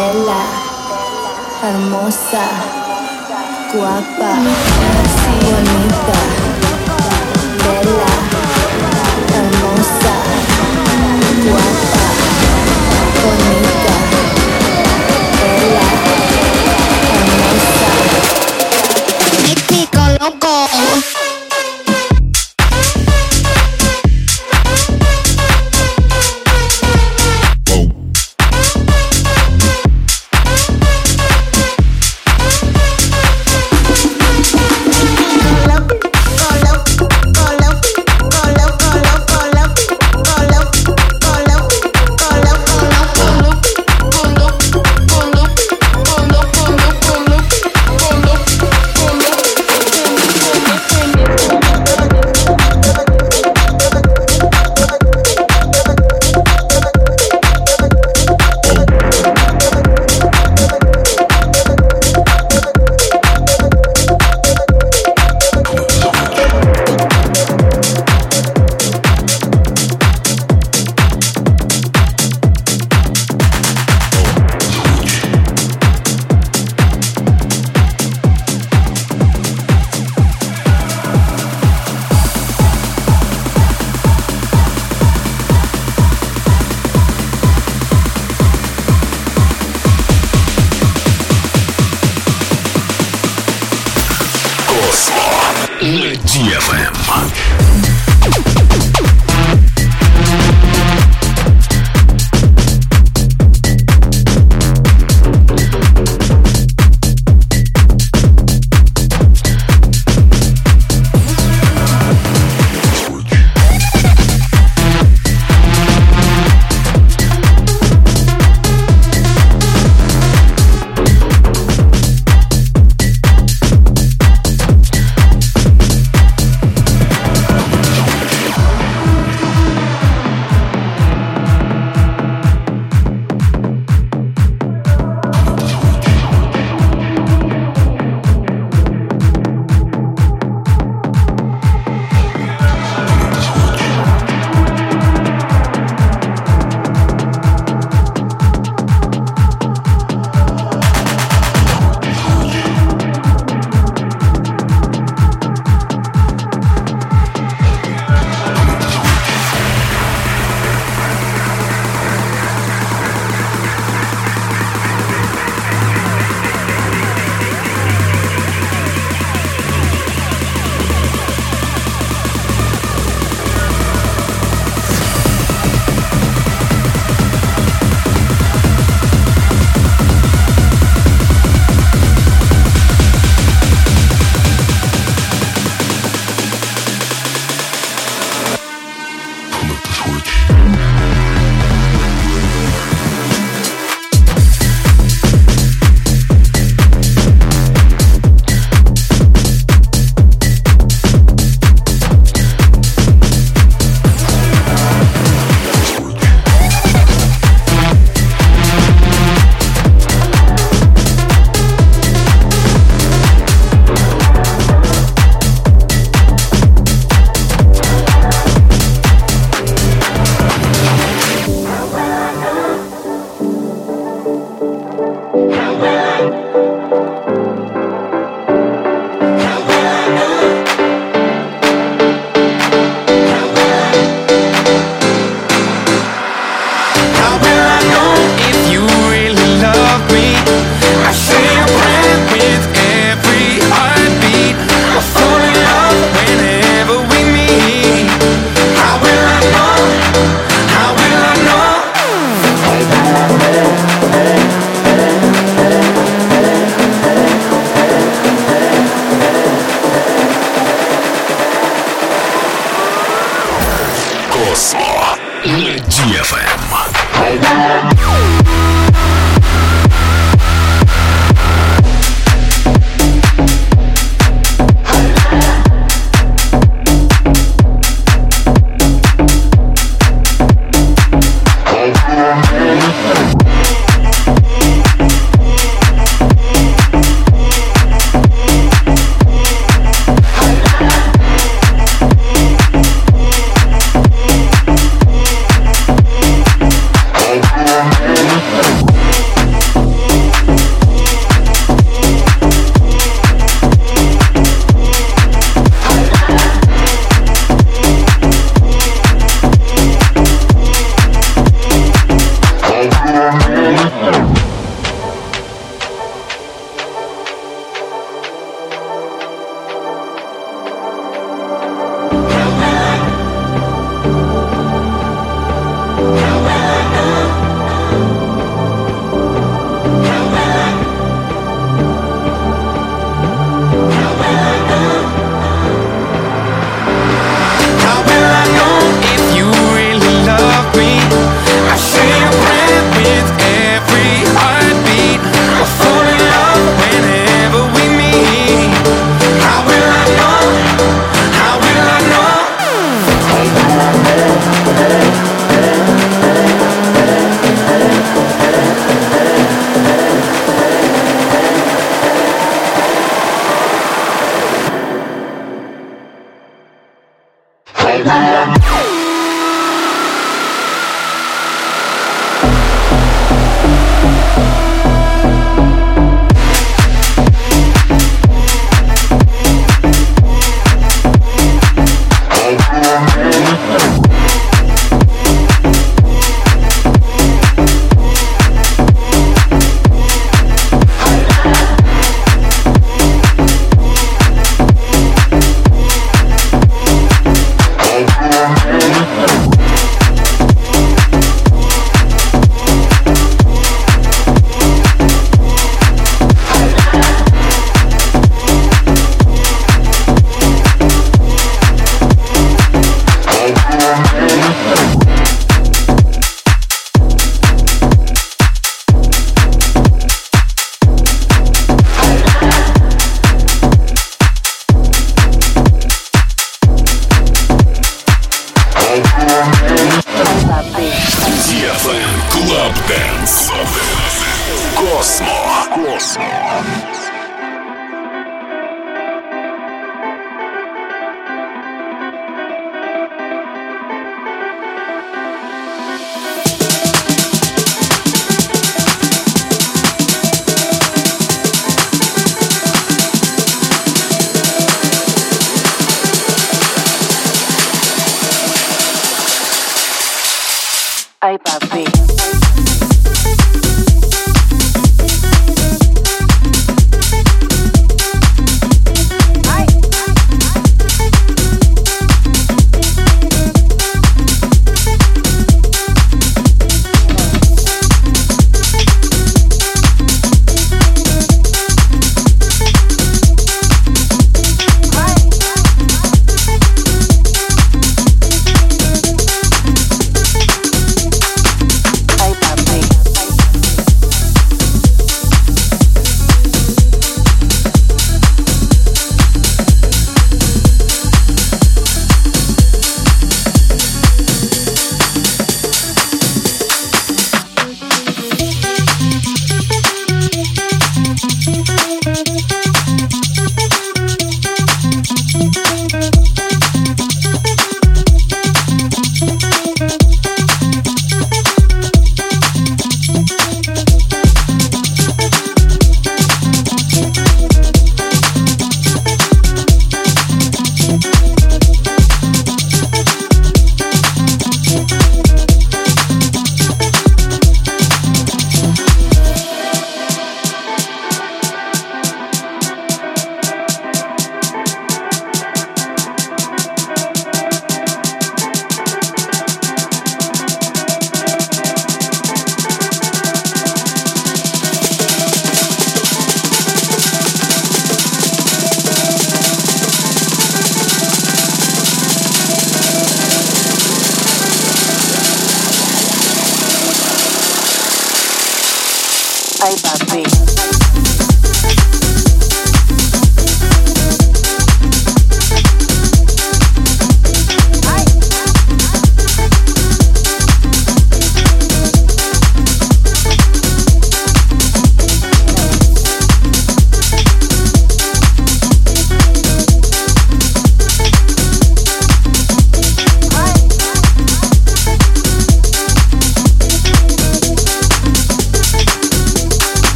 bella, hermosa, guapa, bonita, bella, hermosa, guapa, bonita, bella, hermosa. Make me loco.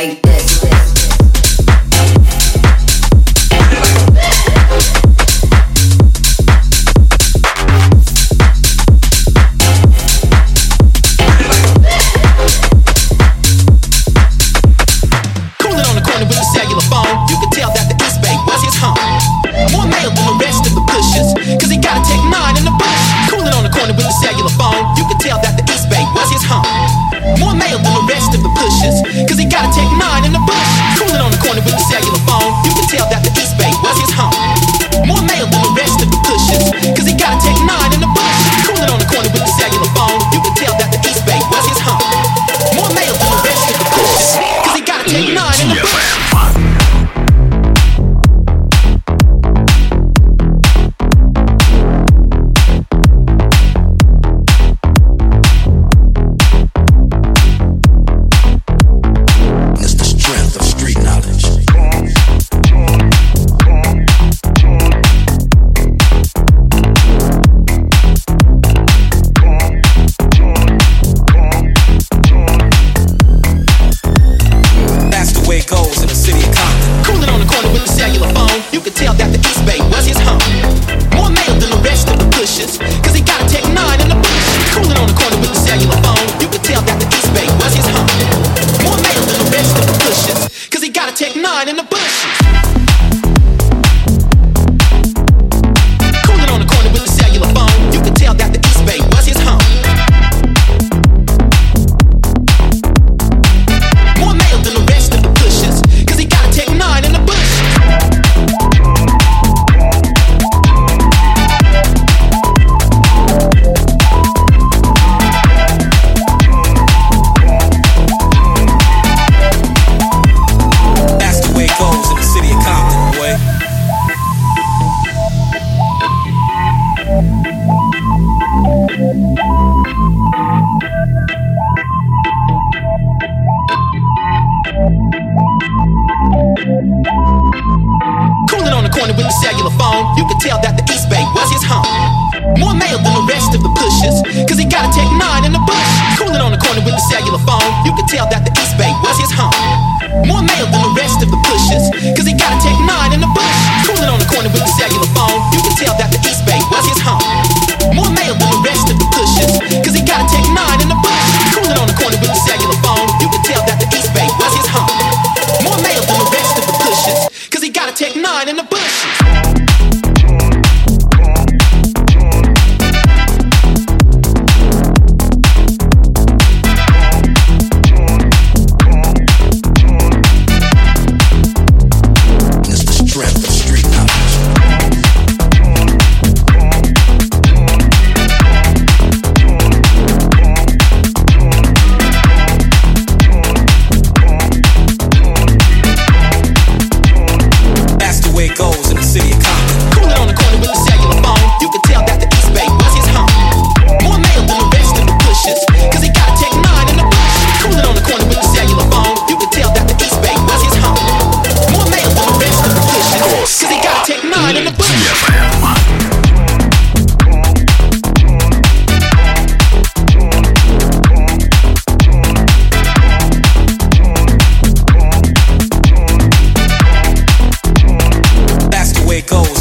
Like this.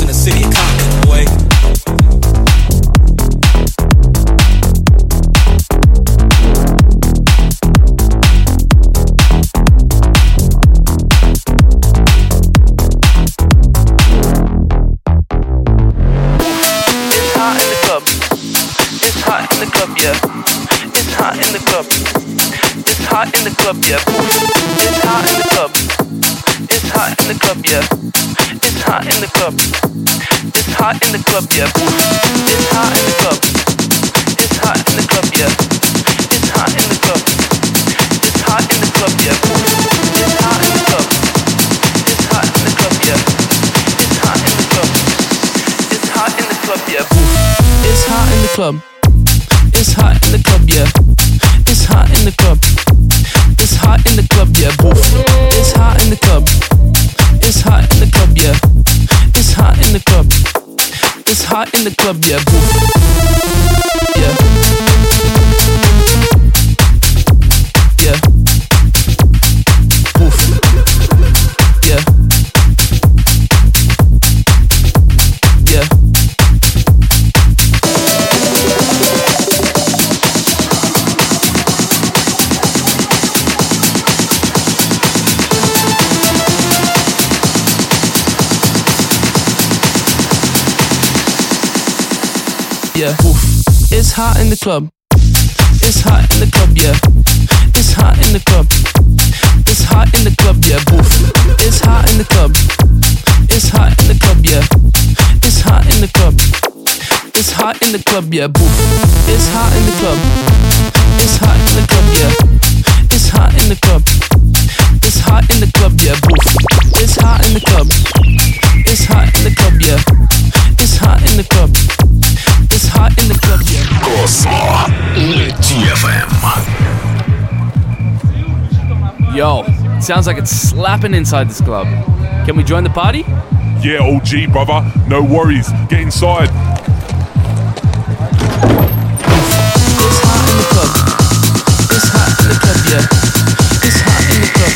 in the city. club, yeah. It's hot in the club. It's hot in the club, yeah. It's hot in the club. It's hot in the club, yeah. It's hot in the club. It's hot in the club, yeah. It's hot in the club. It's hot in the club, yeah. It's hot in the club. It's hot in the club, yeah. It's hot in the club. It's hot in the club, yeah. It's hot in the club. hot in the club, yeah. Boom. Hot in the club. It's hot in the club, yeah. It's hot in the club. It's hot in the club, yeah. Boof. It's hot in the club. It's hot in the club, yeah. It's hot in the club. It's hot in the club, yeah. Boof. It's hot in the club. It's hot in the club, yeah. It's hot in the club. It's hot in the club, yeah. Boof. Yo, sounds like it's slapping inside this club. Can we join the party? Yeah, OG, brother. No worries. Get inside. It's hot in the club. It's hot in the club, yeah. It's hot in the club.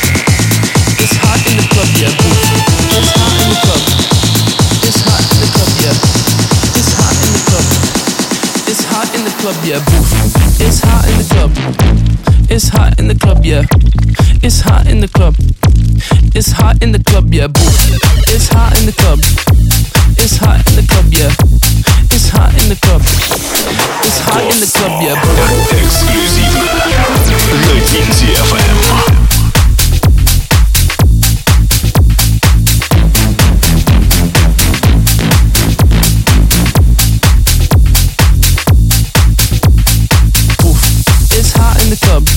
It's hot in the club, yeah. It's hot in the club. It's hot in the club, yeah. It's hot in the club. It's hot in the club, yeah. Boof. It's hot in the club. It's hot in the club, yeah. It's hot in the club. It's hot in the club, yeah. Boof. It's hot in the club. It's hot in the club, yeah. It's hot in the club. It's hot in the club, yeah. Boof. Эксклюзивно на DFM. Oof. It's hot in the club.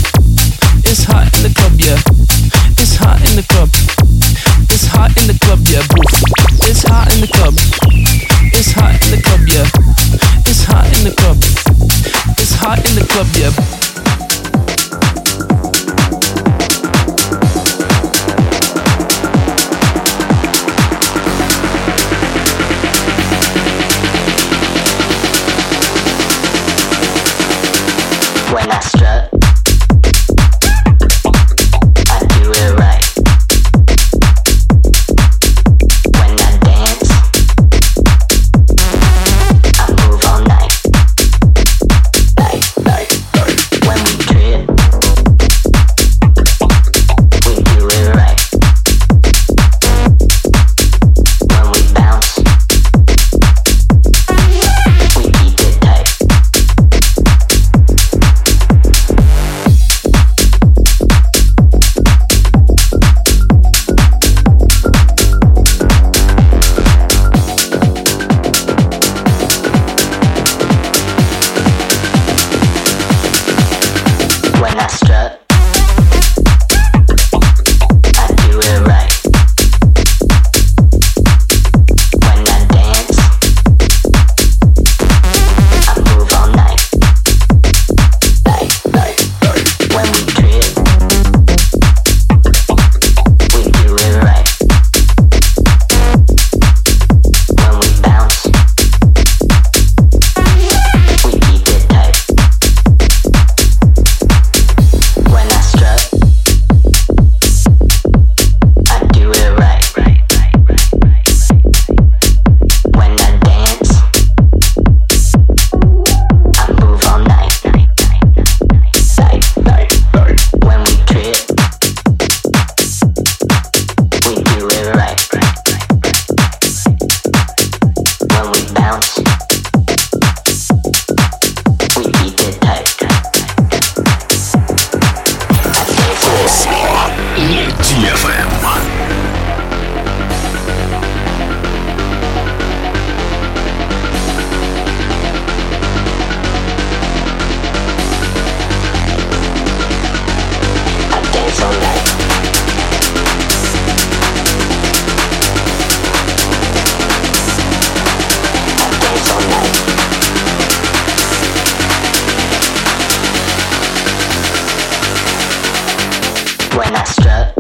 When I strut,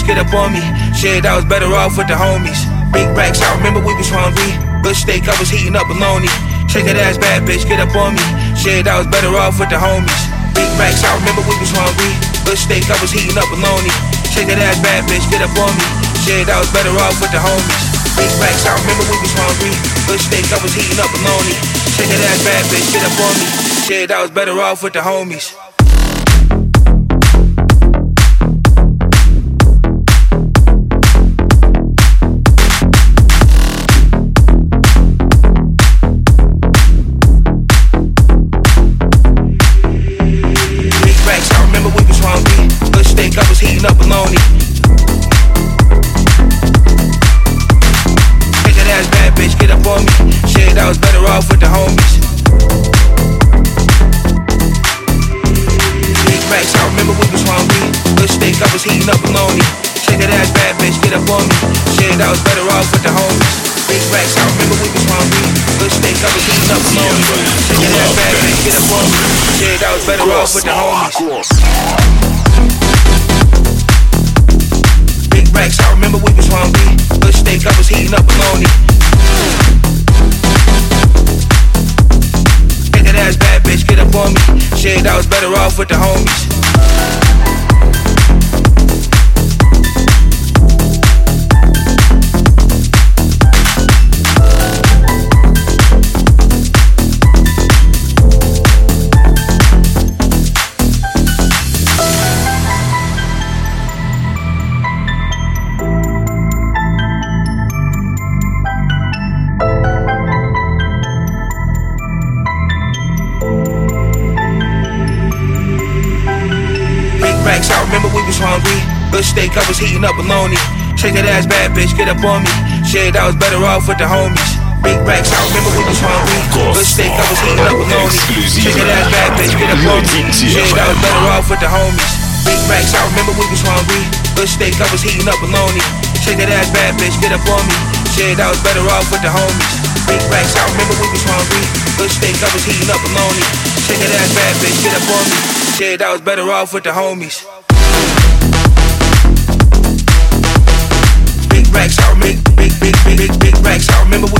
bitch get up on me. Shit, I was better off with the homies. Big racks, I remember we was hungry. Good steak, I was heating up bologna. Shake that ass, bad bitch, get up on me. Shit, I was better off with the homies. Big racks, I remember we was hungry. Good steak, I was heating up bologna. Shake that ass, bad bitch, get up on me. Shit, I was better off with the homies. Big racks, I remember we was hungry. Good steak, I was heating up bologna. Shake that ass, bad bitch, get up on me. Shit, I was better off with the homies. get a fuck. Shit, I was better off with the homies. Big racks, I remember we was hungry. Bush steak, I was heating up bologna. Nigga, ass, bad bitch, get up on me. Shit, I was better off with the homies. Steak, I was heating up bologna. Shake that ass, bad bitch, get up on me. Shit, I was better off with the homies. Big racks, I remember we was hungry. Good steak, I was heating up bologna. Shake that ass, bad bitch, get up on me. Shit, I was better off with the homies. Big racks, I remember we was hungry. Good steak, I was heating up bologna. Shake that ass, bad bitch, get up on me. Shit, I was better off with the homies. Big racks, I remember we was hungry. Good steak, I was heating up bologna. Shake that ass, bad bitch, get up on me. Shit, I was better off with the homies. Big, big, big, big, racks. I remember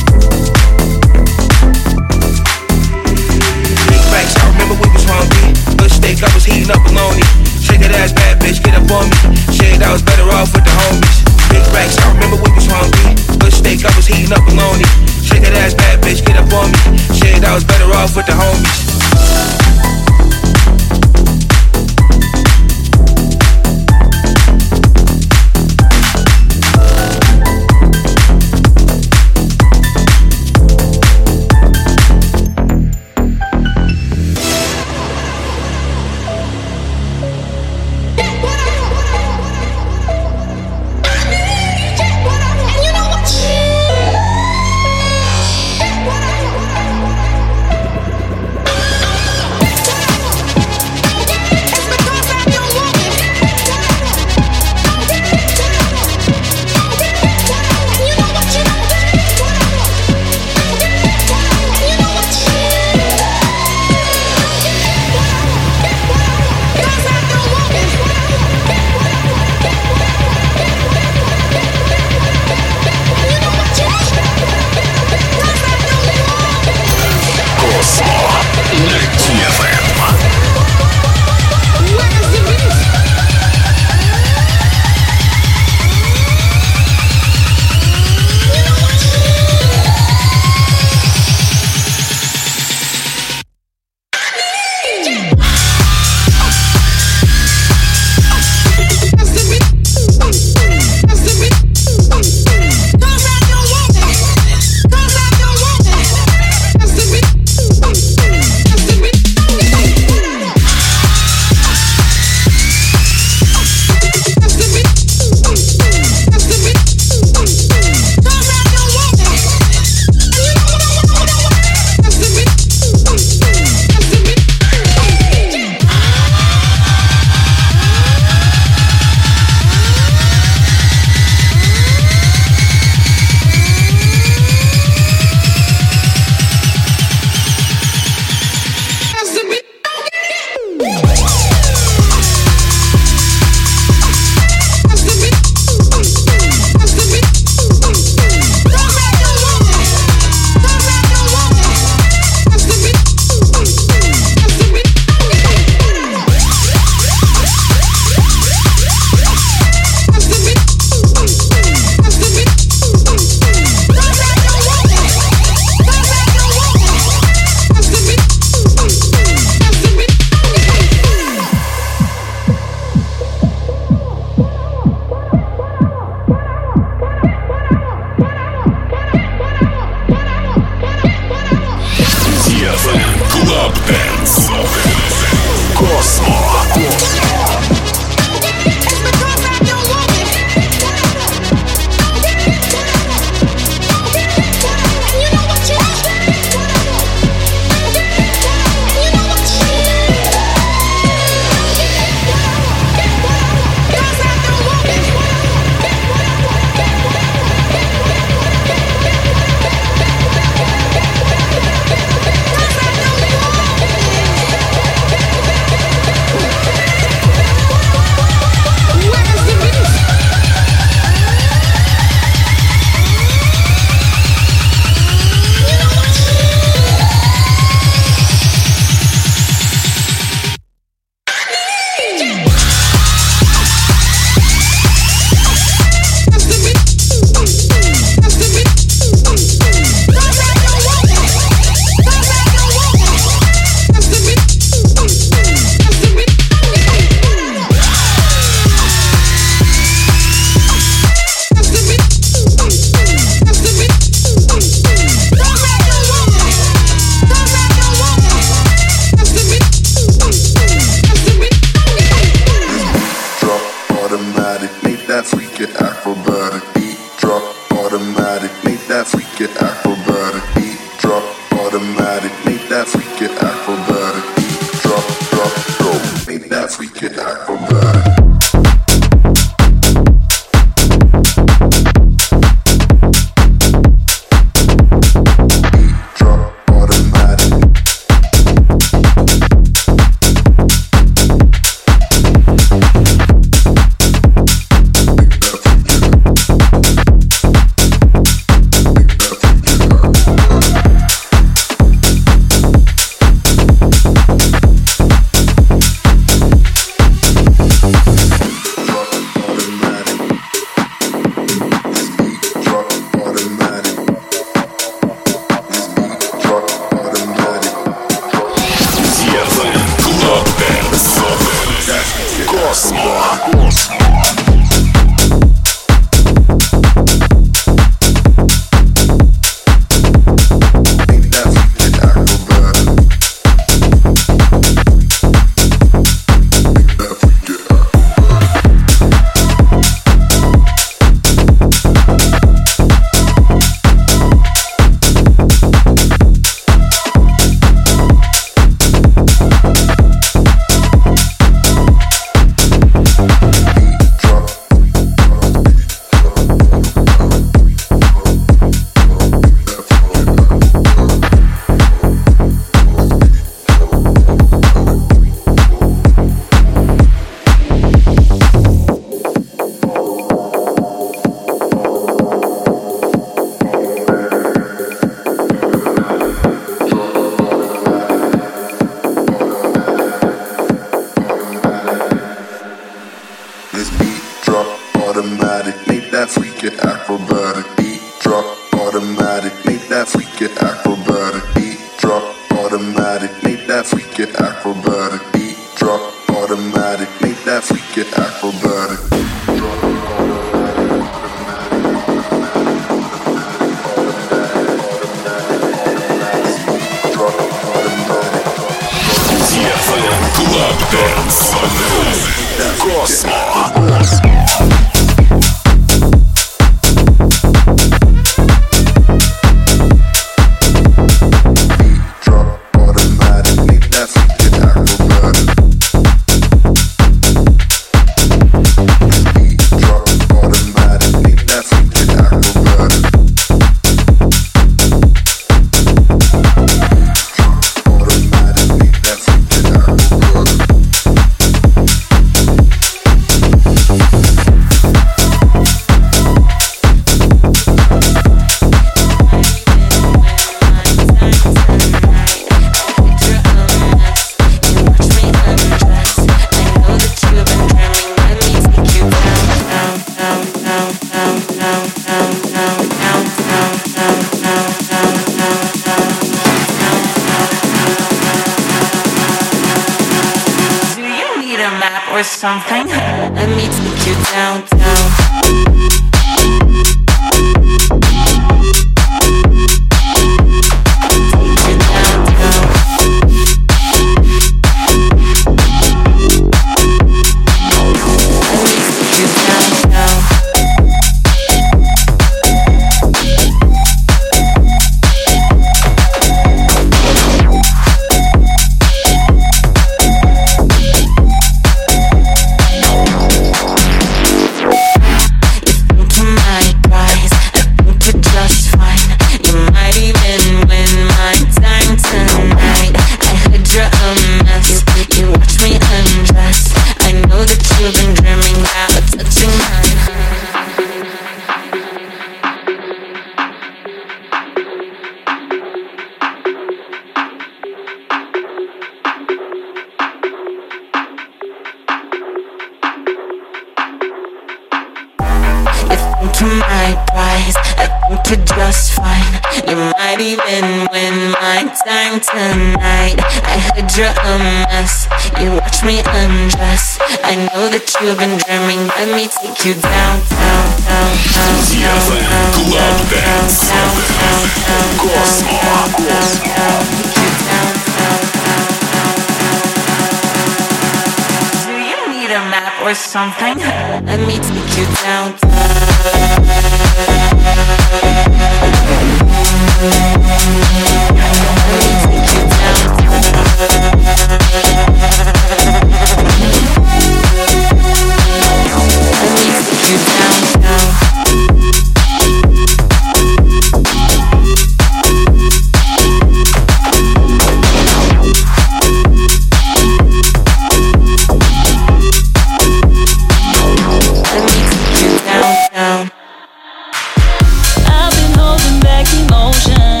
back emotion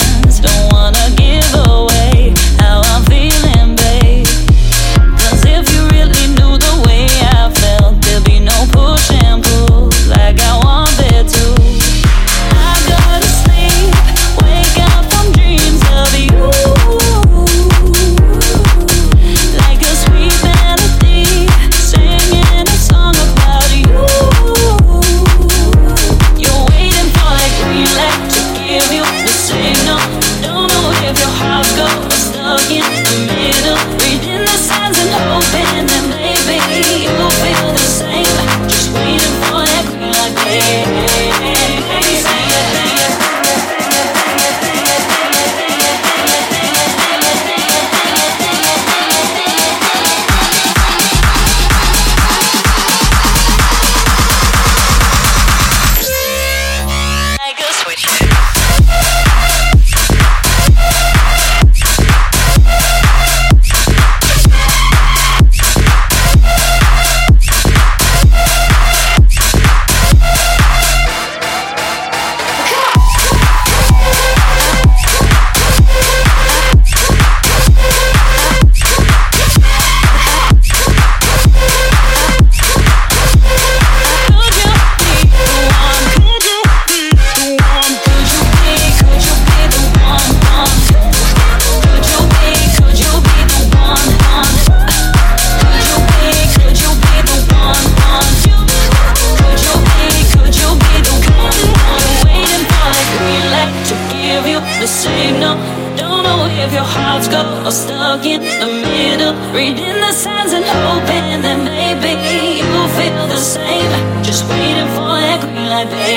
yeah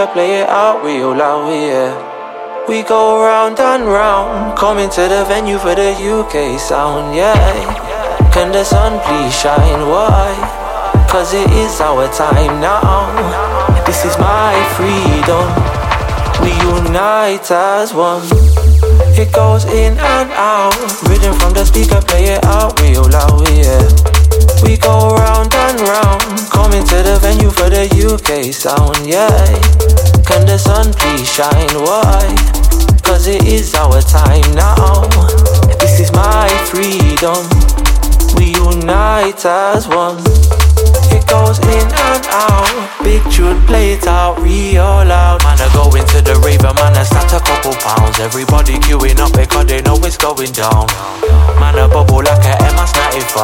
speaker, play it out real loud, yeah. We go round and round, coming to the venue for the UK sound, yeah. Can the sun please shine? Why? Cause it is our time now. This is my freedom. We unite as one. It goes in and out, written from the speaker, play it out real loud, yeah. We go round and round, coming to the venue for the UK sound, yeah. Can the sun please shine? Why? Cause it is our time now. This is my freedom. We unite as one. It goes in and out. Big tune, play it out real loud. Man, I go into the raver, man, I start a couple pounds. Everybody queuing up because they know it's going down. Man, I bubble like a MS95.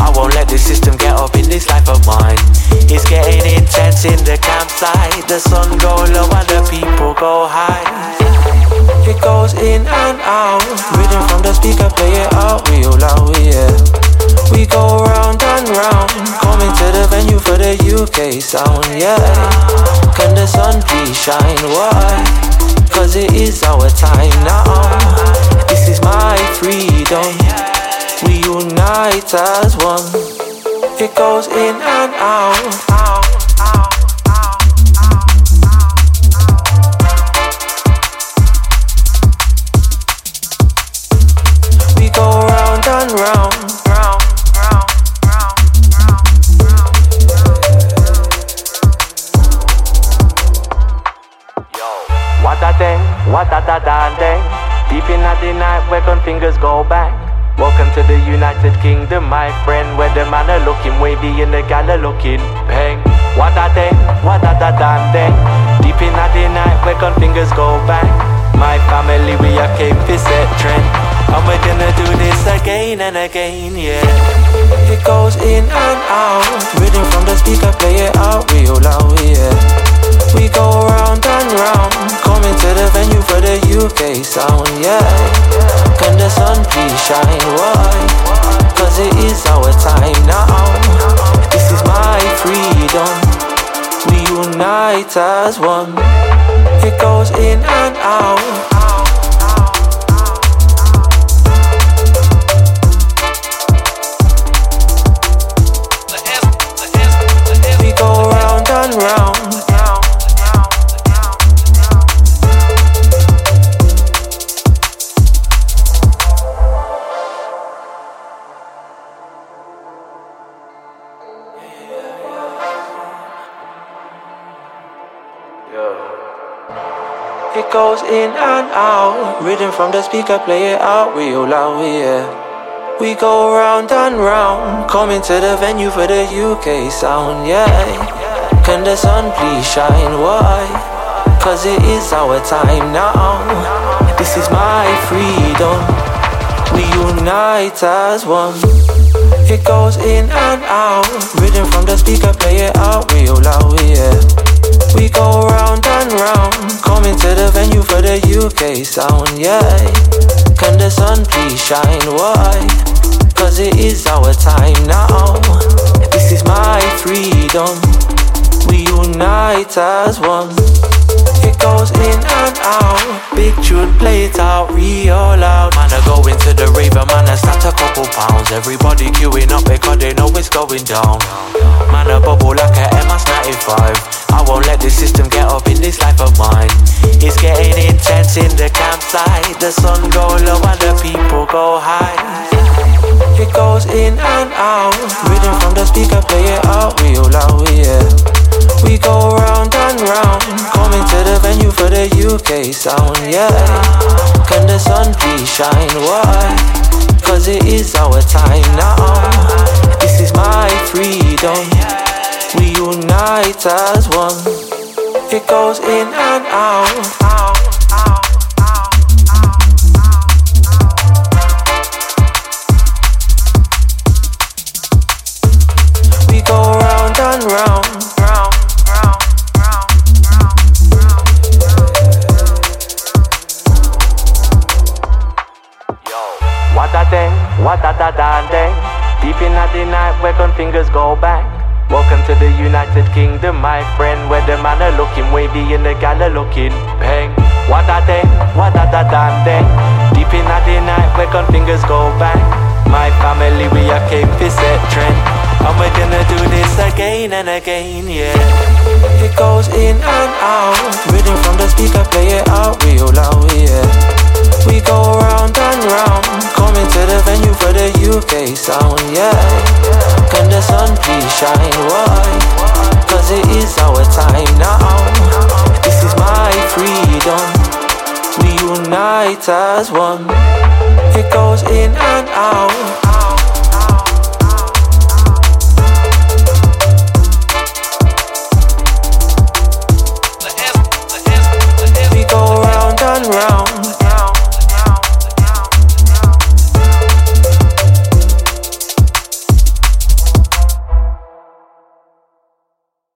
I won't let the system get up in this life of mine. It's getting intense in the campsite. The sun go low and the people go high. It goes in and out. Rhythm from the speaker, play it out real loud, yeah. We go round and round, coming to the venue for the UK sound, yeah. Can the sun please shine? Why? Cause it is our time now. This is my freedom. We unite as one. It goes in and out. What a thing, what a da da ding. Deep in the night, where con fingers go bang. Welcome to the United Kingdom, my friend, where the man are looking wavy and the gal are looking bang. What a thing, what a da da ding. Deep in the night, where con fingers go bang. My family, we are came to set trend. And we're gonna do this again and again, yeah. It goes in and out. Rhythm from the speaker, play it out real loud, yeah. We go round and round, coming to the venue for the UK sound, yeah. Can the sun please shine? Why? Cause it is our time now. This is my freedom. We unite as one. It goes in and out. It goes in and out, written from the speaker, play it out real loud, yeah. We go round and round, coming to the venue for the UK sound, yeah. Can the sun please shine? Why? Cause it is our time now. This is my freedom. We unite as one. It goes in and out, written from the speaker, play it out real loud, yeah. We go round and round, coming to the venue for the UK sound, yeah. Can the sun please shine? Why? Cause it is our time now. This is my freedom. We unite as one. It goes in and out. Big tune, play it out real loud. Man, I go into the raver, man, I start a couple pounds. Everybody queuing up because they know it's going down. Man, I bubble like a MS95. I won't let the system get up in this life of mine. It's getting intense in the campsite. The sun go low and the people go high. It goes in and out. Rhythm from the speaker, play it out real loud, yeah. We go round and round, for the UK sound, yeah. Can the sun please shine? Why? Cause it is our time now. This is my freedom. We unite as one. It goes in and out. What a thing, what a da da ding. go bang. Welcome to the United Kingdom, my friend, where the man are looking wavy and the gal are looking bang. What a day, what a da dan day. Deep in the night, where can fingers go bang. My family, we are came to set trend. And we're gonna do this again and again, yeah. It goes in and out, rhythm from the speaker, play it out real loud, yeah. We go round and round. Coming to the venue for the UK sound, yeah. Can the sun please shine? Why? Cause it is our time now. This is my freedom. We unite as one. It goes in and out. round